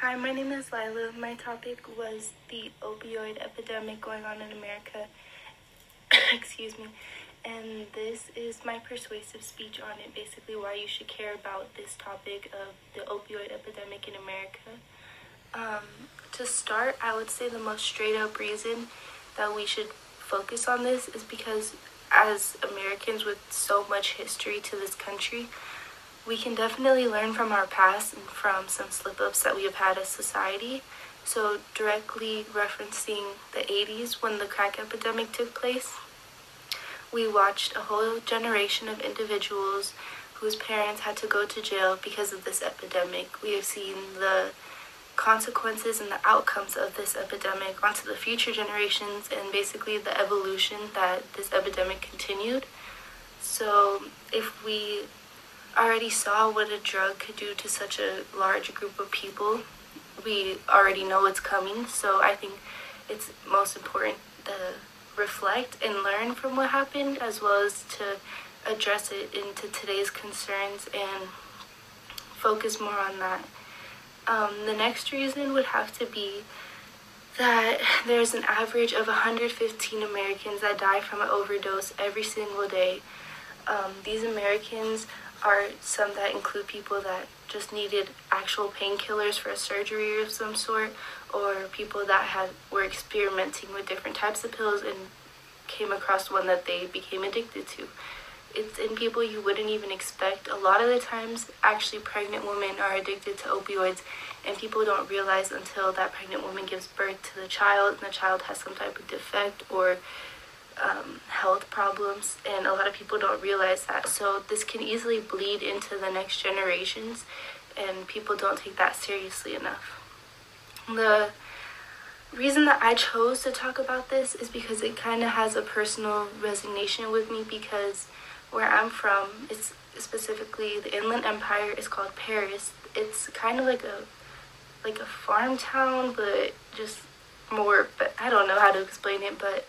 Hi, my name is Lila. My topic was the opioid epidemic going on in America. Excuse me. And this is my persuasive speech on it, basically why you should care about this topic of the opioid epidemic in America. Um, to start, I would say the most straight up reason that we should focus on this is because as Americans with so much history to this country, we can definitely learn from our past and from some slip ups that we have had as society. So, directly referencing the 80s when the crack epidemic took place, we watched a whole generation of individuals whose parents had to go to jail because of this epidemic. We have seen the consequences and the outcomes of this epidemic onto the future generations and basically the evolution that this epidemic continued. So, if we already saw what a drug could do to such a large group of people, we already know it's coming. So, I think it's most important to reflect and learn from what happened as well as to address it into today's concerns and focus more on that. Um, the next reason would have to be that there's an average of 115 Americans that die from an overdose every single day. Um, these Americans are some that include people that just needed actual painkillers for a surgery of some sort, or people that had were experimenting with different types of pills and came across one that they became addicted to it's in people you wouldn't even expect. A lot of the times, actually, pregnant women are addicted to opioids, and people don't realize until that pregnant woman gives birth to the child, and the child has some type of defect or um, health problems, and a lot of people don't realize that. So, this can easily bleed into the next generations, and people don't take that seriously enough. The reason that I chose to talk about this is because it kind of has a personal resignation with me because where I'm from, it's specifically the Inland Empire is called Perris. It's kind of like a like a farm town, but just more. But I don't know how to explain it. But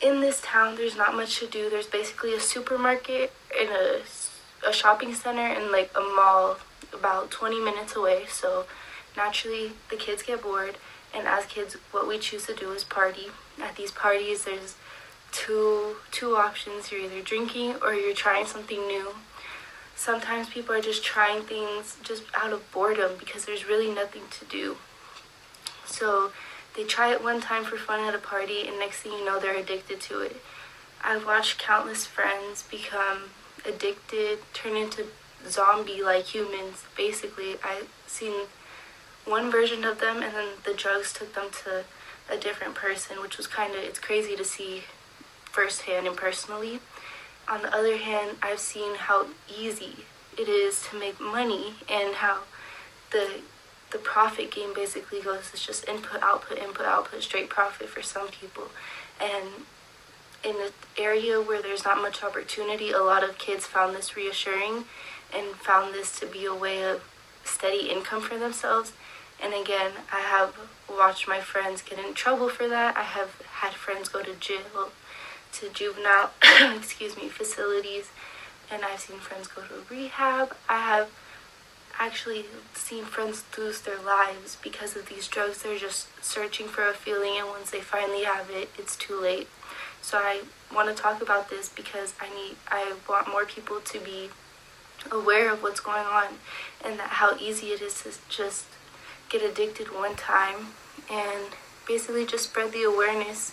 in this town, there's not much to do. There's basically a supermarket and a a shopping center and like a mall about 20 minutes away. So naturally, the kids get bored. And as kids, what we choose to do is party. At these parties, there's two two options you're either drinking or you're trying something new sometimes people are just trying things just out of boredom because there's really nothing to do so they try it one time for fun at a party and next thing you know they're addicted to it i've watched countless friends become addicted turn into zombie like humans basically i've seen one version of them and then the drugs took them to a different person which was kind of it's crazy to see firsthand and personally. On the other hand, I've seen how easy it is to make money and how the the profit game basically goes it's just input output input output straight profit for some people. And in an area where there's not much opportunity a lot of kids found this reassuring and found this to be a way of steady income for themselves. And again i have watched my friends get in trouble for that. I have had friends go to jail to juvenile, excuse me, facilities, and I've seen friends go to rehab. I have actually seen friends lose their lives because of these drugs. They're just searching for a feeling, and once they finally have it, it's too late. So I want to talk about this because I need, I want more people to be aware of what's going on and that how easy it is to just get addicted one time and basically just spread the awareness